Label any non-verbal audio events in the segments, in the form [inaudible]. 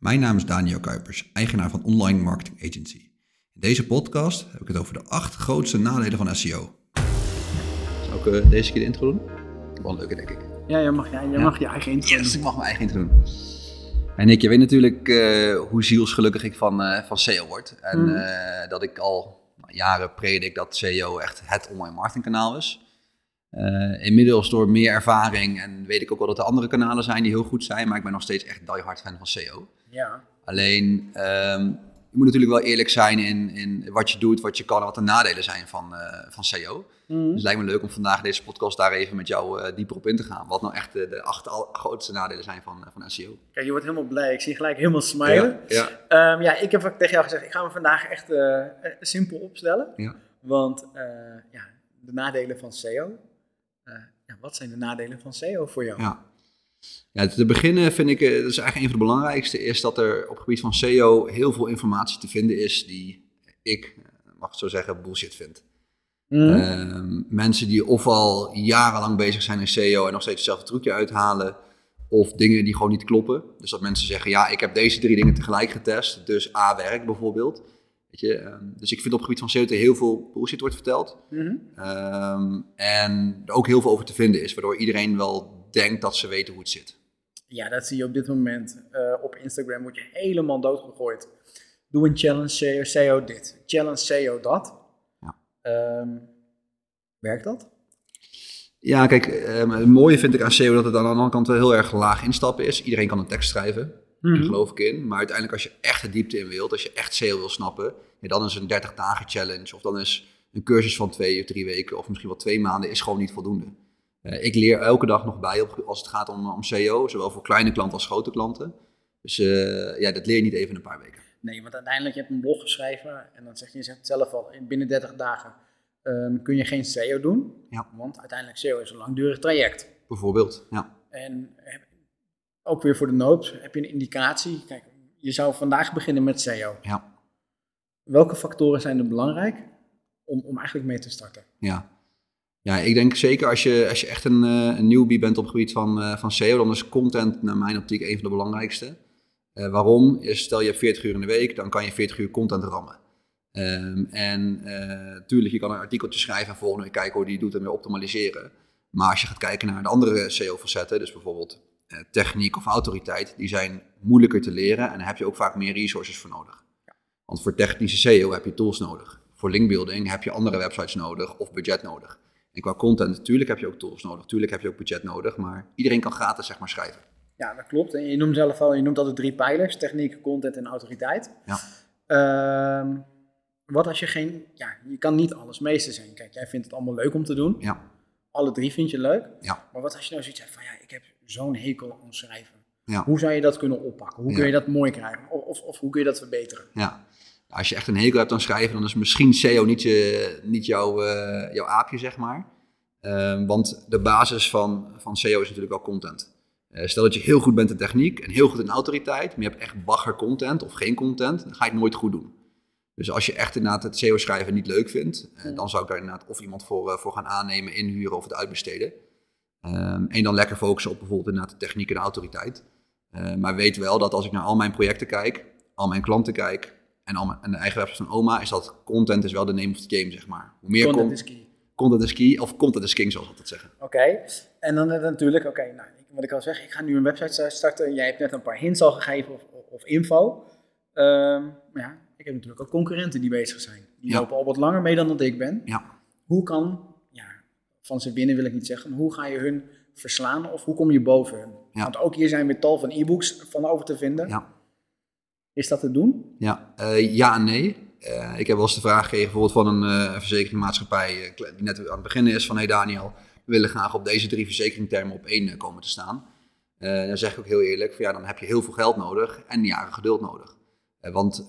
Mijn naam is Daniel Kuipers, eigenaar van Online Marketing Agency. In deze podcast heb ik het over de acht grootste nadelen van SEO. Zou ik uh, deze keer de intro doen? Wel een leuke, denk ik. Ja, je mag, ja, je, mag je eigen intro yes, ik mag mijn eigen intro doen. En Nick, je weet natuurlijk uh, hoe zielsgelukkig ik van, uh, van SEO word. En mm. dat ik al nou, jaren predik dat SEO echt het online marketingkanaal is. Uh, inmiddels door meer ervaring en weet ik ook wel dat er andere kanalen zijn die heel goed zijn, maar ik ben nog steeds echt diehard fan van SEO. Ja. Alleen, um, je moet natuurlijk wel eerlijk zijn in, in wat je doet, wat je kan en wat de nadelen zijn van, uh, van SEO. Mm. Dus het lijkt me leuk om vandaag deze podcast daar even met jou uh, dieper op in te gaan. Wat nou echt de, de acht grootste nadelen zijn van, van SEO. Kijk, je wordt helemaal blij. Ik zie gelijk helemaal smilen. Ja, ja. Um, ja ik heb tegen jou gezegd, ik ga me vandaag echt simpel opstellen. Ja. Want ja, de nadelen van SEO, ja, wat zijn de nadelen van SEO voor jou? Ja. Ja, te beginnen vind ik, dat is eigenlijk een van de belangrijkste, is dat er op het gebied van SEO heel veel informatie te vinden is die ik, mag ik zo zeggen, bullshit vind. Mm. Uh, mensen die ofwel jarenlang bezig zijn in SEO en nog steeds hetzelfde trucje uithalen, of dingen die gewoon niet kloppen. Dus dat mensen zeggen, ja, ik heb deze drie dingen tegelijk getest, dus A werkt bijvoorbeeld. Weet je, um, dus ik vind op het gebied van CO2 heel veel bullshit wordt verteld. Mm -hmm. um, en er ook heel veel over te vinden is, waardoor iedereen wel denkt dat ze weten hoe het zit. Ja, dat zie je op dit moment. Uh, op Instagram word je helemaal doodgegooid. Doe een challenge SEO dit, challenge SEO dat. Ja. Um, werkt dat? Ja, kijk, het mooie vind ik aan SEO dat het aan de andere kant wel heel erg laag instappen is. Iedereen kan een tekst schrijven. Mm Daar geloof ik in. Maar uiteindelijk als je echt de diepte in wilt, als je echt SEO wil snappen, ja, dan is een 30 dagen challenge of dan is een cursus van twee of drie weken of misschien wel twee maanden is gewoon niet voldoende. Uh, ik leer elke dag nog bij op, als het gaat om, om SEO, zowel voor kleine klanten als grote klanten. Dus uh, ja, dat leer je niet even in een paar weken. Nee, want uiteindelijk heb je een blog geschreven en dan zeg je, je zegt zelf al, binnen 30 dagen um, kun je geen SEO doen. Ja. Want uiteindelijk SEO is een langdurig traject. Bijvoorbeeld, ja. En ook weer voor de nood heb je een indicatie. Kijk, je zou vandaag beginnen met SEO. Ja. Welke factoren zijn er belangrijk om, om eigenlijk mee te starten? Ja. Ja, ik denk zeker als je, als je echt een, uh, een newbie bent op het gebied van, uh, van SEO, dan is content naar mijn optiek een van de belangrijkste. Uh, waarom? Is, stel je hebt 40 uur in de week, dan kan je 40 uur content rammen. Um, en natuurlijk, je kan een artikeltje schrijven en volgende week kijken hoe die doet en weer optimaliseren. Maar als je gaat kijken naar de andere SEO-facetten, dus bijvoorbeeld eh, techniek of autoriteit, die zijn moeilijker te leren en daar heb je ook vaak meer resources voor nodig. Want voor technische SEO heb je tools nodig. Voor linkbuilding heb je andere websites nodig of budget nodig. En qua content, natuurlijk heb je ook tools nodig, natuurlijk heb je ook budget nodig, maar iedereen kan gratis zeg maar schrijven. Ja, dat klopt. En je noemt zelf al, je noemt altijd drie pijlers, techniek, content en autoriteit. Ja. Uh, wat als je geen, ja, je kan niet alles meester zijn. Kijk, jij vindt het allemaal leuk om te doen. Ja. Alle drie vind je leuk. Ja. Maar wat als je nou zoiets hebt van, ja, ik heb zo'n hekel aan schrijven. Ja. Hoe zou je dat kunnen oppakken? Hoe kun je dat mooi krijgen? Of, of, of, hoe kun je dat verbeteren? Ja. Als je echt een hekel hebt aan schrijven, dan is misschien SEO niet, je, niet jouw, uh, jouw aapje, zeg maar. Uh, want de basis van, van SEO is natuurlijk wel content. Uh, stel dat je heel goed bent in techniek en heel goed in autoriteit, maar je hebt echt bagger content of geen content, dan ga je het nooit goed doen. Dus als je echt inderdaad het SEO schrijven niet leuk vindt, mm. dan zou ik daar inderdaad of iemand voor, voor gaan aannemen, inhuren of het uitbesteden. Um, en dan lekker focussen op bijvoorbeeld inderdaad de techniek en de autoriteit. Uh, maar weet wel dat als ik naar al mijn projecten kijk, al mijn klanten kijk en, al mijn, en de eigen website van oma, is dat content is wel de name of the game, zeg maar. Hoe meer content is key. Content is key, of content is king, zoals we dat zeggen. Oké, okay. en dan natuurlijk, oké, okay, nou, wat ik al zeg, ik ga nu een website starten. Jij hebt net een paar hints al gegeven of, of info. Um, maar ja, ik heb natuurlijk ook concurrenten die bezig zijn. Die ja. lopen al wat langer mee dan dat ik ben. Ja. Hoe kan van ze winnen wil ik niet zeggen, hoe ga je hun verslaan of hoe kom je boven hun? Ja. Want ook hier zijn weer tal van e-books van over te vinden. Ja. Is dat te doen? Ja, uh, ja en nee. Uh, ik heb wel eens de vraag gekregen bijvoorbeeld van een uh, verzekeringmaatschappij die net aan het beginnen is van hey Daniel, we willen graag op deze drie verzekeringtermen op één komen te staan. dan zeg ik ook heel eerlijk, van, ja, dan heb je heel veel geld nodig en jaren geduld nodig. want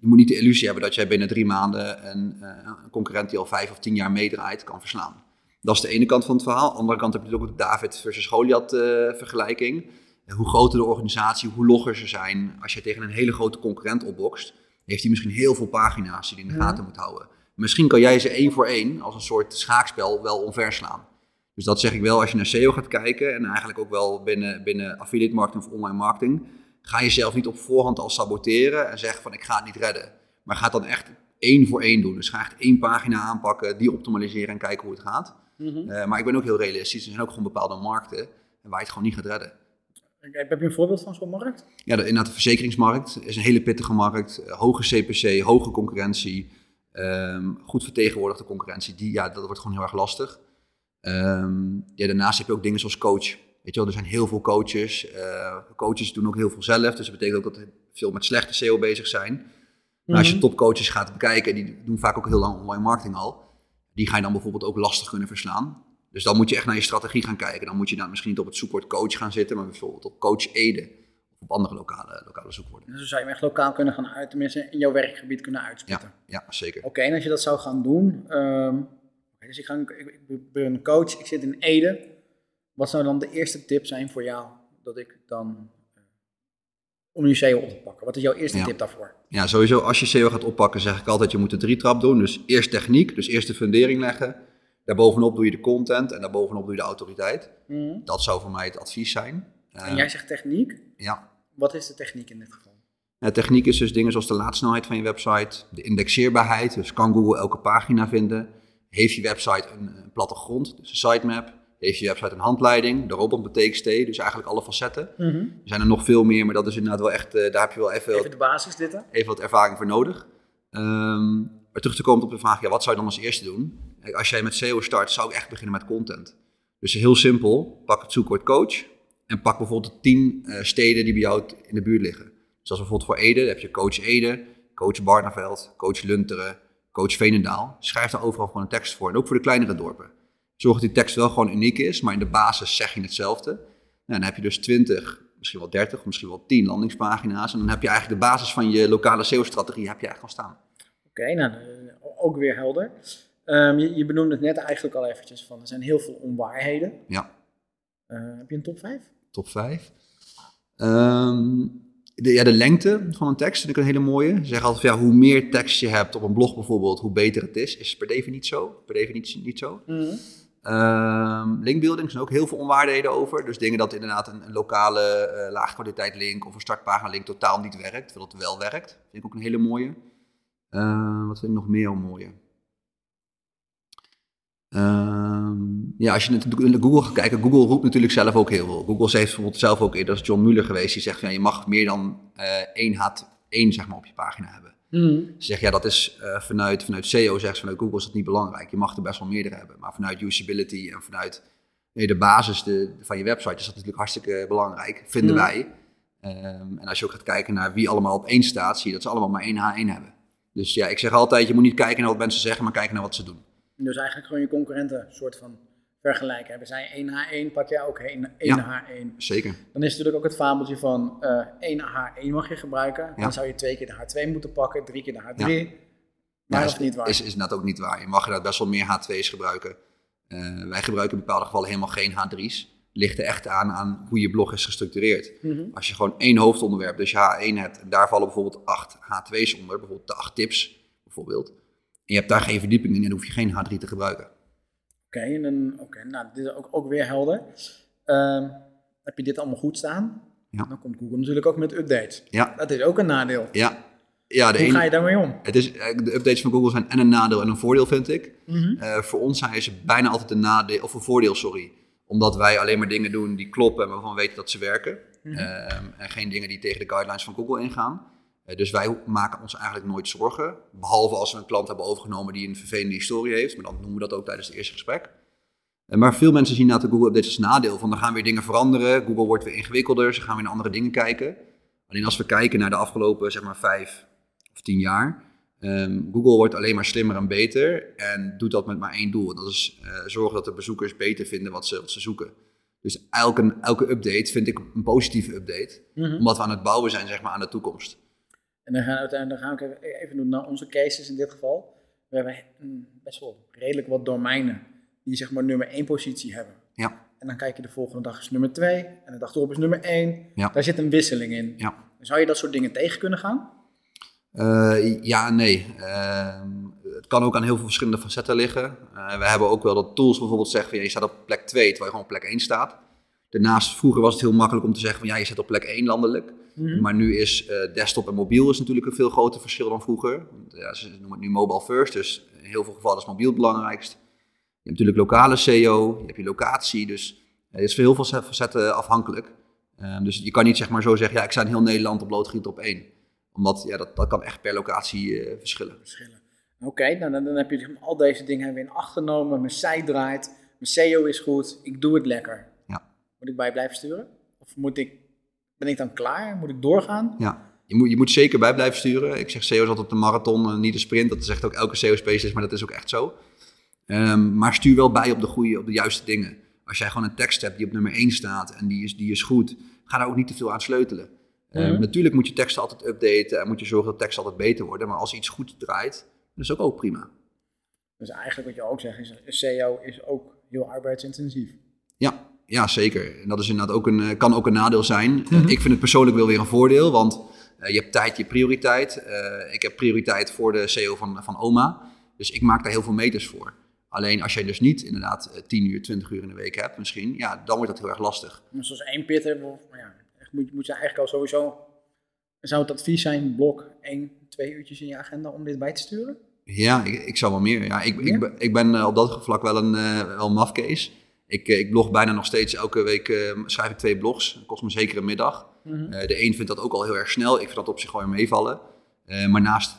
je moet niet de illusie hebben dat jij binnen drie maanden een, een concurrent die al vijf of tien jaar meedraait kan verslaan. Dat is de ene kant van het verhaal. Aan de andere kant heb je ook de David versus Goliath uh, vergelijking. Hoe groter de organisatie, hoe logger ze zijn. Als je tegen een hele grote concurrent opbokst, heeft hij misschien heel veel pagina's die hij in de gaten moet houden. Misschien kan jij ze één voor één, als een soort schaakspel, wel omverslaan. Dus dat zeg ik wel als je naar SEO gaat kijken en eigenlijk ook wel binnen, binnen affiliate marketing of online marketing. ga jezelf niet op voorhand al saboteren en zeg van ik ga het niet redden. Maar ga het dan echt één voor één doen. Dus ga echt één pagina aanpakken, die optimaliseren en kijken hoe het gaat. Mhm. Eh, maar ik ben ook heel realistisch. Er zijn ook gewoon bepaalde markten waar je het gewoon niet gaat redden. Heb je een voorbeeld van zo'n markt? Ja, de, inderdaad, de verzekeringsmarkt is een hele pittige markt. Eh, hoge CPC, hoge concurrentie. ehm, goed vertegenwoordigde concurrentie. Die, ja, dat wordt gewoon heel erg lastig. Ehm, ja, daarnaast heb je ook dingen zoals coach. Weet je wel, er zijn heel veel coaches. Eh, coaches doen ook heel veel zelf. Dus dat betekent ook dat er veel met slechte SEO bezig zijn. Maar als je Mhm. topcoaches gaat bekijken, die doen vaak ook heel lang online marketing al. Die ga je dan bijvoorbeeld ook lastig kunnen verslaan. Dus dan moet je echt naar je strategie gaan kijken. Dan moet je dan misschien niet op het zoekwoord coach gaan zitten, maar bijvoorbeeld op coach Ede. Of op andere lokale, lokale zoekwoorden. Dus dan zou je hem echt lokaal kunnen gaan uit, tenminste in jouw werkgebied kunnen Ja, uitspitten. ja zeker. Oké, en als je dat zou gaan doen, ehm, dus ik, ga, ik, ik ben een coach, ik zit in Ede. Wat zou dan de eerste tip zijn voor jou dat ik dan om je SEO op te pakken? Wat is jouw eerste Ja. tip daarvoor? Ja, sowieso als je SEO gaat oppakken, zeg ik altijd, je moet de drie trap doen. Dus eerst techniek, dus eerst de fundering leggen. Daarbovenop doe je de content en daarbovenop doe je de autoriteit. Mhm. Dat zou voor mij het advies zijn. En Eh, jij zegt techniek. ja. Wat is de techniek in dit geval? Eh, techniek is dus dingen zoals de laadsnelheid van je website, de indexeerbaarheid, dus kan Google elke pagina vinden. Heeft je website een, een plattegrond, dus een sitemap. Je website een handleiding, daarop een TXT, dus eigenlijk alle facetten. Er zijn er nog veel meer, maar dat is inderdaad wel echt, eh, daar heb je wel even, Even de basis dit. hè? even wat ervaring voor nodig. Ehm, maar terug te komen op de vraag, ja, wat zou je dan als eerste doen? Als jij met SEO start, zou ik echt beginnen met content. Dus heel simpel, pak het zoekwoord coach en pak bijvoorbeeld de tien eh, steden die bij jou in de buurt liggen. Dus als bijvoorbeeld voor Ede, dan heb je coach Ede, coach Barneveld, coach Lunteren, coach Veenendaal. Schrijf daar overal gewoon een tekst voor. En ook voor de kleinere dorpen. Zorg dat die tekst wel gewoon uniek is, maar in de basis zeg je hetzelfde. Nou, dan heb je dus 20, misschien wel 30, of misschien wel 10 landingspagina's. En dan heb je eigenlijk de basis van je lokale SEO-strategie heb je eigenlijk al staan. Oké, nou, eh, ook weer helder. Ehm, je, je benoemde het net eigenlijk al eventjes van, er zijn heel veel onwaarheden. Ja. Eh, heb je een top 5? Top 5. de, ja, de lengte van een tekst vind ik een hele mooie. Ze zeggen altijd, ja, hoe meer tekst je hebt op een blog bijvoorbeeld, hoe beter het is. Is per definitie zo. Per definitie niet zo. Ehm, linkbuilding zijn ook heel veel onwaarheden over. Dus dingen dat inderdaad een, lokale eh laagkwaliteit link of een startpagina link totaal niet werkt, terwijl het wel werkt. Vind ik ook een hele mooie. Ehm, wat vind ik nog meer mooie? Ehm, ja, als je in Google gaat kijken, Google roept natuurlijk zelf ook heel veel. Google heeft bijvoorbeeld zelf ook eerder, dat John Mueller geweest, die zegt ja, je mag meer dan eh één H1 zeg maar, op je pagina hebben. Ze zeggen ja, dat is eh, vanuit, vanuit SEO, zegt ze vanuit Google is dat niet belangrijk. Je mag er best wel meerdere hebben. Maar vanuit usability en vanuit nee, de basis de, van je website is dat natuurlijk hartstikke belangrijk, vinden Mhm. wij. Ehm, en als je ook gaat kijken naar wie allemaal op één staat, zie je dat ze allemaal maar één H1 hebben. Dus ja, ik zeg altijd, je moet niet kijken naar wat mensen zeggen, maar kijken naar wat ze doen. Dus eigenlijk gewoon je concurrenten soort van vergelijken. Hebben zij 1H1, pak jij ook 1, Ja. H1. Zeker. Dan is natuurlijk ook het fabeltje van eh 1 H1 mag je gebruiken. Ja. Dan zou je twee keer de H2 moeten pakken, drie keer de H3. Ja. Maar dat is niet waar. Is, is net ook niet waar. Je mag inderdaad best wel meer H2's gebruiken. Eh, wij gebruiken in bepaalde gevallen helemaal geen H3's. Ligt er echt aan, aan hoe je blog is gestructureerd. Mhm. Als je gewoon één hoofdonderwerp, dus je H1 hebt, en daar vallen bijvoorbeeld acht H2's onder, bijvoorbeeld de acht tips bijvoorbeeld. En je hebt daar geen verdieping in, dan hoef je geen H3 te gebruiken. Oké, en dan- oké, nou, dit is ook, ook weer helder. Ehm, heb je dit allemaal goed staan? Ja. Dan komt Google natuurlijk ook met updates. Ja, Dat is ook een nadeel. ja. ja de Hoe ga je daarmee om? het is, eh, de updates van Google zijn en een nadeel en een voordeel, vind ik. Mhm. Eh, voor ons zijn ze bijna altijd een nadeel, of een voordeel, sorry. Omdat wij alleen maar dingen doen die kloppen en waarvan we weten dat ze werken. Mhm. Ehm, en geen dingen die tegen de guidelines van Google ingaan. Eh, dus wij maken ons eigenlijk nooit zorgen. Behalve als we een klant hebben overgenomen die een vervelende historie heeft. Maar dan noemen we dat ook tijdens het eerste gesprek. Eh, maar veel mensen zien na de Google Updates als nadeel. Van dan gaan weer dingen veranderen. Google wordt weer ingewikkelder. Ze gaan weer naar andere dingen kijken. Alleen als we kijken naar de afgelopen zeg maar vijf of tien jaar. ehm, Google wordt alleen maar slimmer en beter. En doet dat met maar één doel. En dat is eh, zorgen dat de bezoekers beter vinden wat ze, wat ze zoeken. Dus elke, elke update vind ik een positieve update. Mhm. Omdat we aan het bouwen zijn zeg maar, aan de toekomst. En dan gaan, we uiteindelijk- gaan we even, even doen naar onze cases in dit geval. We hebben mm, best wel redelijk wat domeinen die zeg maar nummer 1 positie hebben. Ja, En dan kijk je de volgende dag is nummer 2 en de dag erop is nummer 1. Ja. Daar zit een wisseling in. ja. Zou je dat soort dingen tegen kunnen gaan? Eh, ja nee. Ehm, het kan ook aan heel veel verschillende facetten liggen. Eh, we hebben ook wel dat tools bijvoorbeeld zeggen van ja, je staat op plek 2 terwijl je gewoon op plek 1 staat. Daarnaast, vroeger was het heel makkelijk om te zeggen van ja, je zit op plek 1 landelijk. Mhm. Maar nu is eh, desktop en mobiel is natuurlijk een veel groter verschil dan vroeger. Want, Ja, ze noemen het nu mobile first, dus in heel veel gevallen is mobiel het belangrijkst. Je hebt natuurlijk lokale SEO, je hebt je locatie, dus eh, het is voor heel veel fa- facetten afhankelijk. Ehm, dus je kan niet zeg maar zo zeggen, ja, ik sta in heel Nederland op loodgiet op één. Omdat ja, dat, dat kan echt per locatie eh, verschillen. verschillen. Oké, nou, dan, dan heb je al deze dingen weer in acht genomen. Mijn site draait, mijn SEO is goed, ik doe het lekker. Moet ik bij blijven sturen? Of moet ik, ben ik dan klaar? Moet ik doorgaan? Ja, je moet, je moet zeker bij blijven sturen. Ik zeg SEO is altijd een marathon en niet een sprint. Dat zegt ook elke SEO-specialist, maar dat is ook echt zo. Ehm, maar stuur wel bij op de, goede, op de juiste dingen. Als jij gewoon een tekst hebt die op nummer 1 staat en die is, die is goed, ga daar ook niet te veel aan sleutelen. Ehm, Mhm. Natuurlijk moet je teksten altijd updaten en moet je zorgen dat teksten altijd beter worden. Maar als iets goed draait, dat is ook, ook prima. Dus eigenlijk wat je ook zegt is, SEO is ook heel arbeidsintensief. Ja, ja, zeker. En dat is inderdaad ook een, eh, kan ook een nadeel zijn. Mhm. ik vind het persoonlijk wel weer een voordeel, want eh, je hebt tijd, je prioriteit. Eh, ik heb prioriteit voor de SEO van, van oma, dus ik maak daar heel veel meters voor. Alleen als jij dus niet inderdaad eh, 10 uur, 20 uur in de week hebt misschien, ja, dan wordt dat heel erg lastig. Maar zoals één pit hebben, ja, echt moet, moet je eigenlijk al sowieso... Zou het advies zijn, blok één, twee uurtjes in je agenda om dit bij te sturen? Ja, ik, ik zou wel meer. Ja, ik, Meer? ik, ben- ik ben op dat vlak wel een, wel een mafkees. Ik, eh, ik blog bijna nog steeds elke week, eh, schrijf ik twee blogs. Dat kost me zeker een middag. Mhm. Eh, de een vindt dat ook al heel erg snel. Ik vind dat op zich gewoon meevallen. Maar naast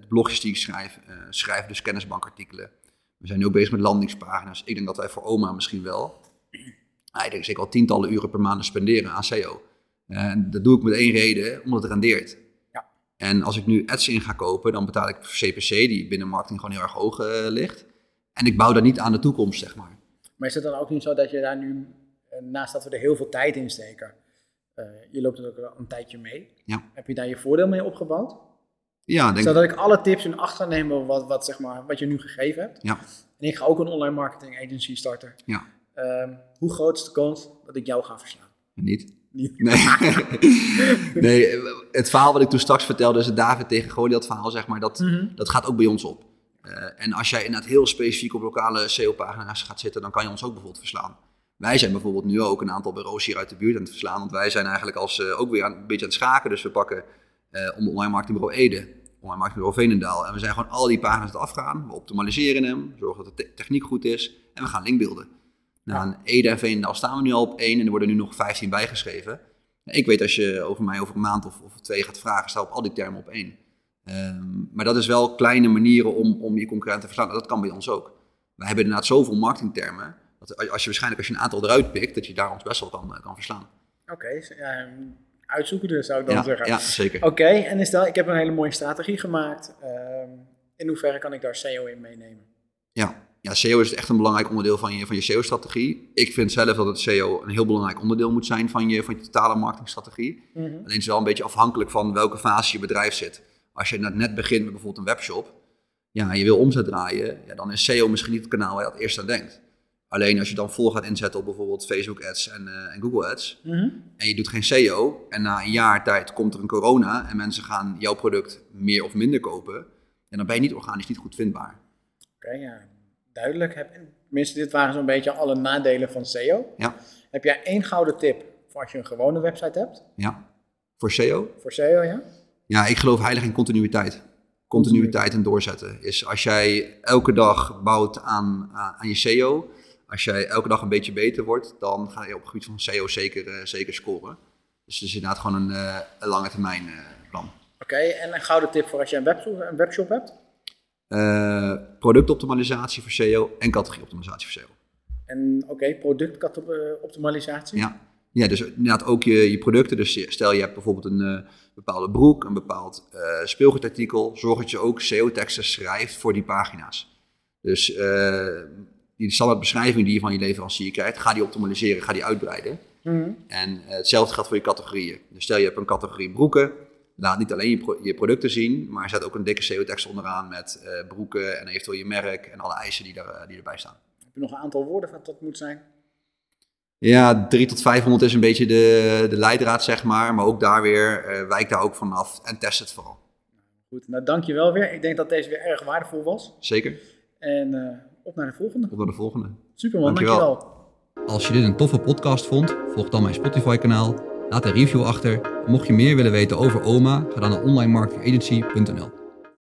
de blogjes die ik schrijf, schrijf dus kennisbankartikelen. We zijn nu ook bezig met landingspagina's. Ik denk dat wij voor oma misschien wel, [clears throat] ik denk zeker al tientallen uren per maand spenderen aan SEO. En dat doe ik met één reden, omdat het rendeert. Ja. En als ik nu ads in ga kopen, dan betaal ik voor CPC, die binnen marketing gewoon heel erg hoog ligt. En ik bouw daar niet aan de toekomst, zeg maar. Maar is het dan ook niet zo dat je daar nu, eh, naast dat we er heel veel tijd in steken, eh, je loopt er ook een tijdje mee. Ja. Heb je daar je voordeel mee opgebouwd? Ja, denk Zodat ik alle tips in acht ga nemen wat, wat, zeg maar, wat je nu gegeven hebt. Ja. En ik ga ook een online marketing agency starten. Ja. Ehm, hoe groot is de kans dat ik jou ga verslaan? niet. Niet. Nee. [laughs] nee, het verhaal wat ik toen straks vertelde, is het David tegen Goliath verhaal, zeg maar, dat, Mhm. dat gaat ook bij ons op. Eh, en als jij inderdaad heel specifiek op lokale SEO-pagina's gaat zitten, dan kan je ons ook bijvoorbeeld verslaan. Wij zijn bijvoorbeeld nu ook een aantal bureaus hier uit de buurt aan het verslaan, want wij zijn eigenlijk als, eh, ook weer aan, een beetje aan het schaken. Dus we pakken eh om online marketingbureau Ede, online marketingbureau Veenendaal. En we zijn gewoon al die pagina's aan het afgaan. We optimaliseren hem, zorgen dat de te- techniek goed is en we gaan linkbeelden. Nou, in Ede en Veenendaal staan we nu al op één en er worden nu nog 15 bijgeschreven. Ik weet als je over mij over een maand of, of twee gaat vragen, sta op al die termen op één. Ehm, maar dat is wel kleine manieren om, om je concurrenten te verslaan. Dat kan bij ons ook. We hebben inderdaad zoveel marketingtermen, dat als je waarschijnlijk als je een aantal eruit pikt, dat je daar ons best wel kan, eh, kan verslaan. Oké, uitzoeken dus zou ik dan Ja, zeggen. ja, zeker. Oké, en is dat, ik heb een hele mooie strategie gemaakt. Ehm, in hoeverre kan ik daar SEO in meenemen? Ja. ja, SEO is echt een belangrijk onderdeel van je, van je SEO-strategie. Ik vind zelf dat het SEO een heel belangrijk onderdeel moet zijn van je, van je totale marketingstrategie. Mhm. Alleen het is wel een beetje afhankelijk van welke fase je bedrijf zit. Als je net begint met bijvoorbeeld een webshop, ja, en je wil omzet draaien, ja, dan is SEO misschien niet het kanaal waar je het eerst aan denkt. Alleen als je dan vol gaat inzetten op bijvoorbeeld Facebook ads en, eh, en Google ads, Mhm. en je doet geen SEO, en na een jaar tijd komt er een corona en mensen gaan jouw product meer of minder kopen, en dan ben je niet organisch niet goed vindbaar. Oké, ja, duidelijk. Heb, tenminste, dit waren zo'n beetje alle nadelen van SEO. Ja. Heb jij één gouden tip voor als je een gewone website hebt? Ja. Voor SEO? Voor SEO, ja? Ja, ik geloof heilig in continuïteit. Continuïteit en doorzetten. Is als jij elke dag bouwt aan, aan, je SEO, als jij elke dag een beetje beter wordt, dan ga je op het gebied van SEO zeker, eh, zeker scoren. Dus het is inderdaad gewoon een, eh, een lange termijn eh, plan. Oké, en een gouden tip voor als je een webshop, een webshop hebt? Eh, productoptimalisatie voor SEO en categorieoptimalisatie voor SEO. En oké, productoptimalisatie? Ja. Ja, dus inderdaad ook je, je producten. Dus stel je hebt bijvoorbeeld een eh, bepaalde broek, een bepaald eh speelgoedartikel. Zorg dat je ook SEO-teksten schrijft voor die pagina's. Dus eh, die standaard beschrijving die je van je leverancier krijgt, ga die optimaliseren, ga die uitbreiden. Mhm. En hetzelfde geldt voor je categorieën. Dus stel je hebt een categorie broeken, laat niet alleen je, pro- je producten zien, maar zet ook een dikke SEO-tekst onderaan met broeken en eventueel je merk en alle eisen die, daar, die erbij staan. Heb je nog een aantal woorden wat dat moet zijn? Ja, 3 tot 500 is een beetje de, de leidraad, zeg maar. Maar ook daar weer, eh wijk daar ook vanaf en test het vooral. Goed, nou dankjewel weer. Ik denk dat deze weer erg waardevol was. Zeker. En eh, op naar de volgende. Op naar de volgende. Superman, Dankjewel. dankjewel. Als je dit een toffe podcast vond, volg dan mijn Spotify kanaal, laat een review achter. En mocht je meer willen weten over OMA, ga dan naar onlinemarketingagency.nl.